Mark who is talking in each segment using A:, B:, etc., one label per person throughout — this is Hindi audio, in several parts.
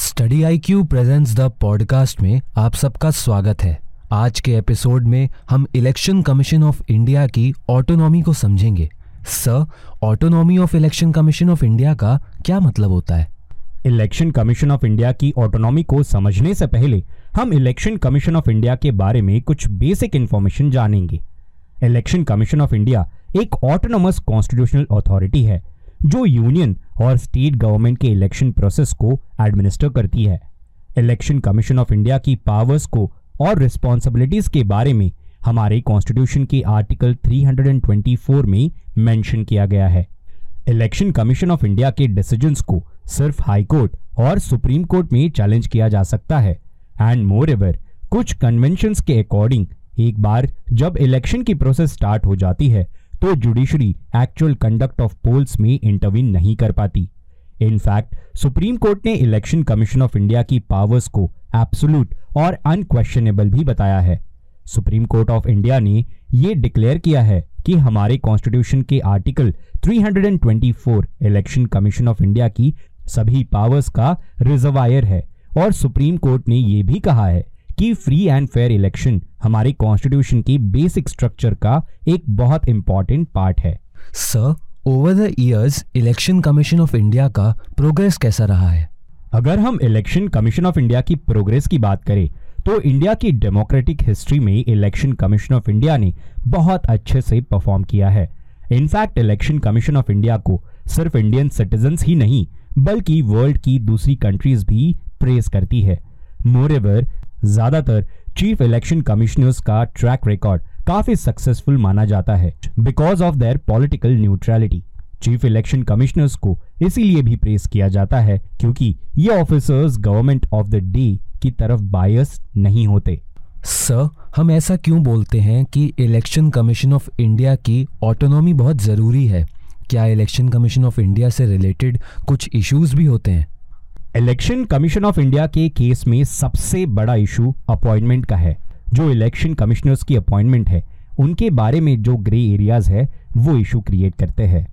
A: Study I Q presents the podcast में आप सबका स्वागत है। आज के एपिसोड में हम इलेक्शन कमीशन ऑफ़ इंडिया की ऑटोनॉमी को समझेंगे। Sir autonomy of election commission of India का क्या मतलब होता है?
B: इलेक्शन कमीशन ऑफ़ इंडिया की ऑटोनॉमी को समझने से पहले हम इलेक्शन कमीशन ऑफ़ इंडिया के बारे में कुछ बेसिक इन्फॉर्मेशन जानेंगे। इलेक्शन कमीशन ऑफ़ इंडिया एक ऑटोनोमस कॉन्स्टिट्यूशनल अथॉरिटी है, जो यूनियन और स्टेट गवर्नमेंट के इलेक्शन प्रोसेस को एडमिनिस्टर करती है। इलेक्शन कमीशन ऑफ़ इंडिया की पावर्स को और रिस्पॉन्सिबिलिटीज के बारे में हमारे कॉन्स्टिट्यूशन के आर्टिकल 324 में मेंशन किया गया है। इलेक्शन कमीशन ऑफ़ इंडिया के डिसीजंस को सिर्फ़ हाई कोर्ट और सुप्रीम कोर्ट में चैलेंज किया जा सकता है। एंड मोर एवर कुछ कन्वेंशन के अकॉर्डिंग एक बार जब इलेक्शन की प्रोसेस स्टार्ट हो जाती है तो judiciary actual conduct of polls में इंटरवीन नहीं कर पाती। इनफैक्ट सुप्रीम कोर्ट ने इलेक्शन कमीशन ऑफ़ इंडिया की पावर्स को एब्सोल्यूट और अनक्वेश्चनेबल भी बताया है। सुप्रीम कोर्ट ऑफ़ इंडिया ने यह डिक्लेयर किया है कि हमारे कॉन्स्टिट्यूशन के article 324 election commission of India की सभी पावर्स का रिजर्वायर है और सुप्रीम कोर्ट ने यह भी कहा है कि फ्री एंड फेयर इलेक्शन हमारे कॉन्स्टिट्यूशन की बेसिक स्ट्रक्चर का एक बहुत इंपॉर्टेंट पार्ट है।
A: Sir over the years election commission of India का प्रोग्रेस कैसा रहा है?
B: अगर हम इलेक्शन कमीशन ऑफ़ इंडिया की प्रोग्रेस की बात करें तो इंडिया की डेमोक्रेटिक हिस्ट्री में इलेक्शन कमीशन ऑफ़ इंडिया ने बहुत अच्छे से परफॉर्म किया है। In fact election commission of India को सिर्फ़ इंडियन सिटीजन ही नहीं बल्कि वर्ल्ड की दूसरी कंट्रीज़ भी प्रेस करती है। मोरेवर ज़्यादातर चीफ इलेक्शन कमिश्नर्स का ट्रैक रिकॉर्ड काफ़ी सक्सेसफुल माना जाता है। Because of their political neutrality, chief election commissioners को इसीलिए भी प्रेस किया जाता है क्योंकि ये officers government of the day की तरफ़ बायस नहीं होते।
A: सर, हम ऐसा क्यों बोलते हैं कि इलेक्शन कमीशन ऑफ़ इंडिया की ऑटोनॉमी बहुत ज़रूरी है? क्या इलेक्शन कमीशन ऑफ़ इंडिया से रिलेटेड कुछ इश्यूज़ भी होते हैं?
B: इलेक्शन कमीशन ऑफ़ इंडिया के केस में सबसे बड़ा इशू अपॉइंटमेंट का है। जो इलेक्शन कमिश्नर्स की अपॉइंटमेंट है, उनके बारे में जो ग्रे एरियाज़ है, वो इशू क्रिएट करते हैं।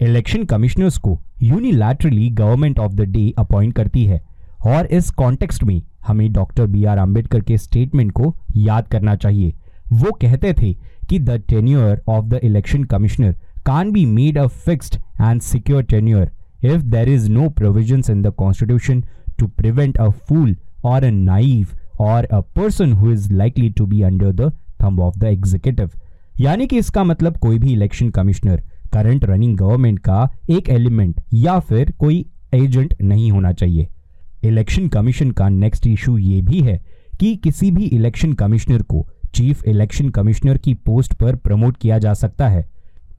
B: इलेक्शन कमिश्नर्स को unilaterally government of the day appoint करती है और इस कॉन्टेक्स्ट में हमें डॉक्टर बी आर आम्बेडकर के स्टेटमेंट को याद करना चाहिए। वो कहते थे कि the tenure of the election commissioner can be made a fixed and secure tenure. If there is no provisions in the constitution to prevent a fool or a naive or a person who is likely to be under the thumb of the executive. यानी कि इसका मतलब कोई भी election commissioner current running government का एक एलिमेंट या फिर कोई एजेंट नहीं होना चाहिए। इलेक्शन कमीशन का नेक्स्ट इशू ये भी है कि किसी भी इलेक्शन कमिश्नर को चीफ इलेक्शन कमिश्नर की पोस्ट पर प्रमोट किया जा सकता है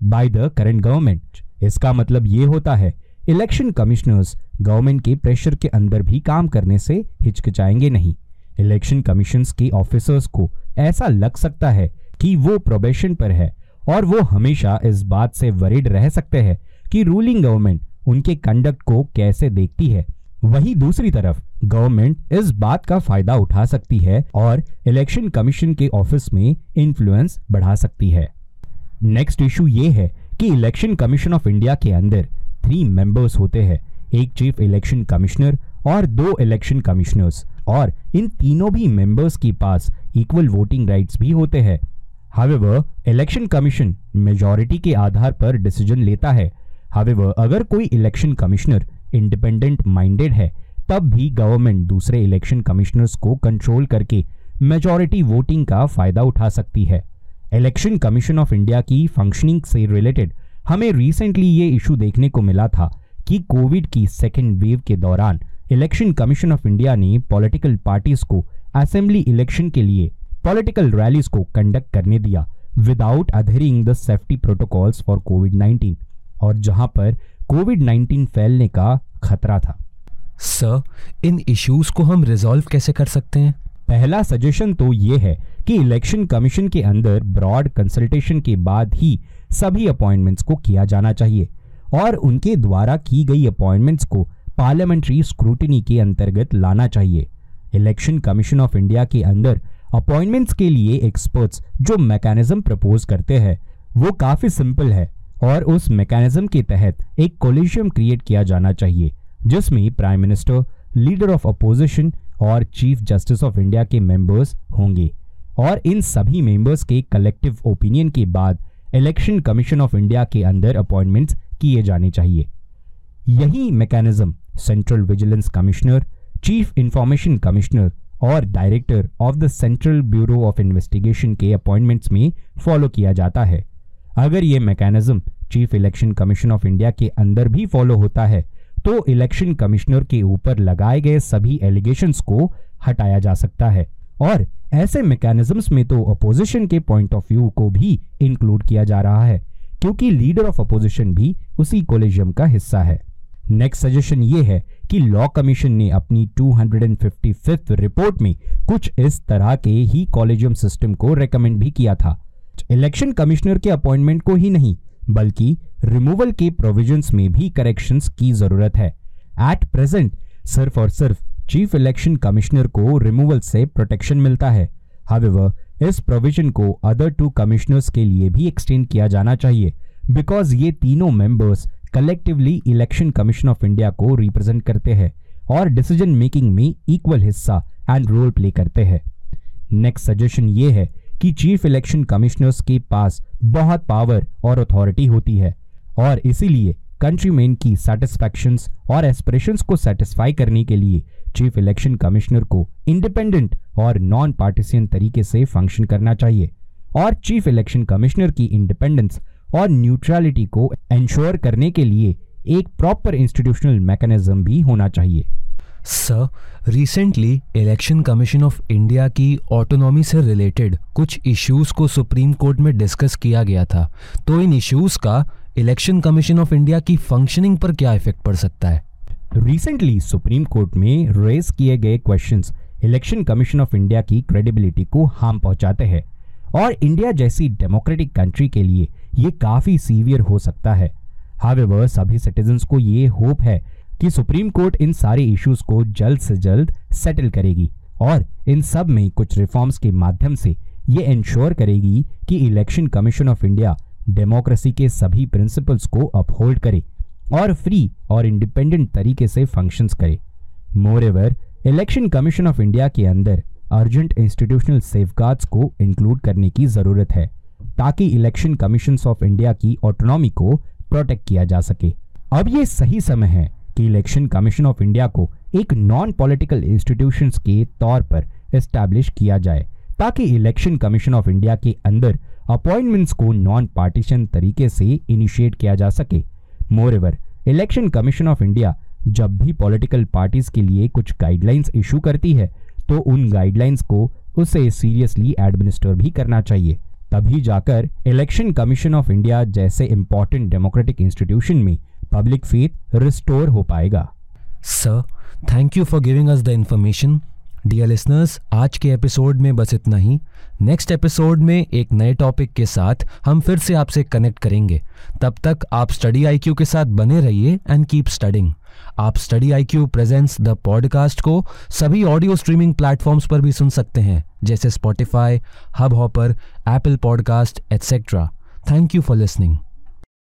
B: बाय द करंट गवर्नमेंट इसका मतलब ये होता है इलेक्शन कमिश्नर्स गवर्नमेंट के प्रेशर के अंदर भी काम करने से हिचकिचाएँगे नहीं। इलेक्शन कमीशन के ऑफिसर्स को ऐसा लग सकता है कि वो प्रोबेशन पर है और वो हमेशा इस बात से वरिड रह सकते हैं कि रूलिंग गवर्नमेंट उनके कंडक्ट को कैसे देखती है। वहीं दूसरी तरफ़ गवर्नमेंट इस बात का फ़ायदा उठा सकती है और इलेक्शन कमीशन के ऑफ़िस में इन्फ्लुएंस बढ़ा सकती है। नेक्स्ट इशू ये है कि इलेक्शन कमीशन ऑफ़ इंडिया के अंदर थ्री मेंबर्स होते हैं, एक चीफ इलेक्शन कमिश्नर और दो इलेक्शन कमिश्नर्स और इन तीनों भी मेंबर्स के पास इक्वल वोटिंग राइट्स भी होते हैं। हावेवर इलेक्शन कमीशन मेजॉरिटी के आधार पर डिसीज़न लेता है। हावेवर अगर कोई इलेक्शन कमिश्नर इंडिपेंडेंट माइंडेड है, तब भी गवर्नमेंट दूसरे इलेक्शन कमिश्नर्स को कंट्रोल करके मेजॉरिटी वोटिंग का फ़ायदा उठा सकती है। इलेक्शन कमीशन ऑफ़ इंडिया की फंक्शनिंग से रिलेटेड हमें रिसेंटली ये इशू देखने को मिला था कि कोविड की सेकेंड वेव के दौरान इलेक्शन कमीशन ऑफ़ इंडिया ने पॉलिटिकल पार्टीज़ को असेंबली इलेक्शन के लिए पॉलिटिकल रैलीज को कंडक्ट करने दिया without adhering the safety protocols for covid 19 और जहाँ पर कोविड 19 फैलने का खतरा था।
A: सर इन इश्यूज़ को हम रिजॉल्व कैसे कर सकते हैं?
B: पहला सजेशन तो ये है कि इलेक्शन कमीशन के अंदर ब्रॉड कंसल्टेशन के बाद ही सभी अपॉइंटमेंट्स को किया जाना चाहिए और उनके द्वारा की गई अपॉइंटमेंट्स को पार्लियामेंट्री स्क्रूटनी के अंतर्गत लाना चाहिए। इलेक्शन कमीशन ऑफ़ इंडिया के अंदर अपॉइंटमेंट्स के लिए एक्सपर्ट्स जो मैकेनिज्म प्रपोज करते हैं, वो काफ़ी सिंपल है और उस मैकेनिज्म के तहत एक कोलिशियम क्रिएट किया जाना चाहिए, जिसमें prime minister, leader of opposition और चीफ जस्टिस ऑफ़ इंडिया के मेंबर्स होंगे। और इन सभी मेंबर्स के कलेक्टिव ओपिनियन के बाद इलेक्शन कमीशन ऑफ़ इंडिया के अंदर अपॉइंटमेंट्स किए जाने चाहिए। यही mechanism central vigilance commissioner chief information commissioner और director of the central bureau of investigation के अपॉइंटमेंट्स में फॉलो किया जाता है। अगर ये mechanism chief election commission of India के अंदर भी फॉलो होता है तो इलेक्शन कमिश्नर के ऊपर लगाए गए सभी एलिगेशंस को हटाया जा सकता है और ऐसे मैकेनिज्म्स में तो अपोजिशन के पॉइंट ऑफ़ व्यू को भी इंक्लूड किया जा रहा है, क्योंकि लीडर ऑफ़ अपोजिशन भी उसी कॉलेजियम का हिस्सा है। नेक्स्ट सजेशन ये है कि लॉ कमीशन ने अपनी 255th रिपोर्ट में कुछ इस तरह के ही कॉलेजियम सिस्टम को रेकमेंड भी किया था। इलेक्शन कमिश्नर के अपॉइंटमेंट को ही नहीं, बल्कि रिमूवल के प्रोविजंस में भी करेक्शंस की ज़रूरत है। एट प्रेजेंट सिर्फ़ और सिर्फ़ चीफ इलेक्शन कमिश्नर को रिमूवल से प्रोटेक्शन मिलता है। हावेवर इस प्रोविज़न को अदर टू कमिश्नर्स के लिए भी एक्सटेंड किया जाना चाहिए। बिकॉज़ ये तीनों members collectively election commission of India को रिप्रेजेंट करते हैं और डिसीज़न मेकिंग में इक्वल हिस्सा एंड रोल प्ले करते हैं। नेक्स्ट सजेशन ये है कि चीफ इलेक्शन कमिश्नर्स के पास बहुत पावर और अथॉरिटी होती है और इसीलिए कंट्रीमैन की सेटिस्फैक्शन और एस्पिरेशंस को सेटिस्फाई करने के लिए चीफ इलेक्शन कमिश्नर को इंडिपेंडेंट और नॉन पार्टिसियन तरीके से फ़ंक्शन करना चाहिए। और चीफ इलेक्शन कमिश्नर की इंडिपेंडेंस और न्यूट्रलिटी को इंश्योर करने के लिए एक प्रॉपर इंस्टीट्यूशनल मैकेनिज्म भी होना चाहिए।
A: Sir recently election commission of India की ऑटोनॉमी से रिलेटेड कुछ इश्यूज़ को सुप्रीम कोर्ट में डिस्कस किया गया था। तो इन इश्यूज़ का इलेक्शन कमीशन ऑफ़ इंडिया की फंक्शनिंग पर क्या इफ़ेक्ट पड़ सकता है?
B: रिसेंटली सुप्रीम कोर्ट में रेज किए गए questions election commission of India की क्रेडिबिलिटी को हार्म पहुंचाते हैं। और इंडिया जैसी डेमोक्रेटिक कंट्री के लिए ये काफ़ी सीवियर हो सकता है। हावेवर सभी सिटीजन्स को ये होप है कि सुप्रीम कोर्ट इन सारे इश्यूज़ को जल्द से जल्द सेटल करेगी और इन सब में कुछ रिफॉर्म्स के माध्यम से ये इंश्योर करेगी कि election commission of India democracy के सभी प्रिंसिपल्स को अपहोल्ड करे और फ्री और इंडिपेंडेंट तरीके से फ़ंक्शंस करे। Moreover election commission of India के अंदर अर्जेंट इंस्टीट्यूशनल सेफगार्ड्स को इंक्लूड करने की ज़रूरत है, ताकि इलेक्शन कमीशन ऑफ़ इंडिया की ऑटोनॉमी को प्रोटेक्ट किया जा सके। अब ये सही समय है कि इलेक्शन कमीशन ऑफ़ इंडिया को एक नॉन पॉलिटिकल इंस्टीट्यूशन के तौर पर एस्टैब्लिश किया जाए, ताकि इलेक्शन कमीशन ऑफ़ इंडिया के अंदर अपॉइंटमेंट्स को नॉन पार्टीशन तरीके से इनिशिएट किया जा सके। Moreover election commission of India जब भी पॉलिटिकल पार्टीज़ के लिए कुछ गाइडलाइंस इशू करती है तो उन गाइडलाइंस को उसे सीरियसली एडमिनिस्टर भी करना चाहिए। तभी जाकर इलेक्शन कमीशन ऑफ़ इंडिया जैसे इंपॉर्टेंट डेमोक्रेटिक इंस्टीट्यूशन में पब्लिक फेथ रिस्टोर हो पाएगा।
A: Sir thank you for giving us the information dear listeners आज के एपिसोड में बस इतना ही। नेक्स्ट एपिसोड में एक नए टॉपिक के साथ हम फिर से आपसे कनेक्ट करेंगे। तब तक आप स्टडी आईक्यू के साथ बने रहिए एंड कीप स्टडिंग आप study I Q presents the podcast को सभी ऑडियो स्ट्रीमिंग प्लेटफॉर्म्स पर भी सुन सकते हैं, जैसे Spotify Hubhopper Apple podcast etcetera thank you for listening